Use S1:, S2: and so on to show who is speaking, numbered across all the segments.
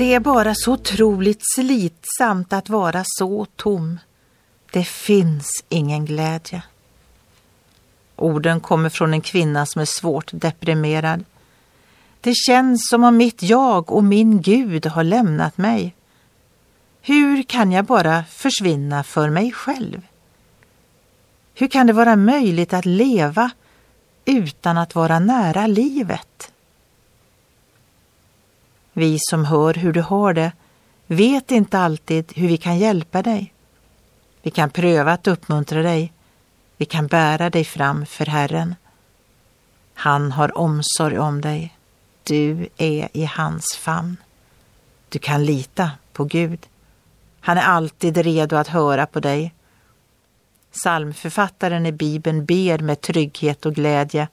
S1: Det är bara så otroligt slitsamt att vara så tom. Det finns ingen glädje. Orden kommer från en kvinna som är svårt deprimerad. Det känns som om mitt jag och min Gud har lämnat mig. Hur kan jag bara försvinna för mig själv? Hur kan det vara möjligt att leva utan att vara nära livet? Vi som hör hur du har det vet inte alltid hur vi kan hjälpa dig. Vi kan pröva att uppmuntra dig. Vi kan bära dig fram för Herren. Han har omsorg om dig. Du är i hans famn. Du kan lita på Gud. Han är alltid redo att höra på dig. Psalmförfattaren i Bibeln ber med trygghet och glädje.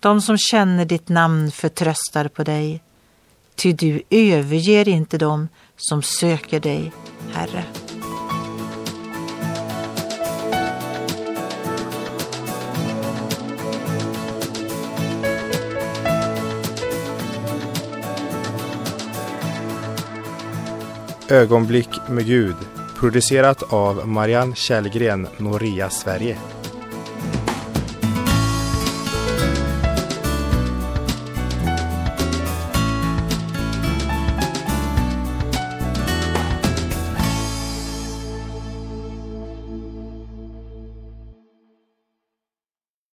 S1: De som känner ditt namn förtröstar på dig. Ty du överger inte dem som söker dig, Herre.
S2: Ögonblick med Gud producerat av Marianne Källgren, Noria Sverige.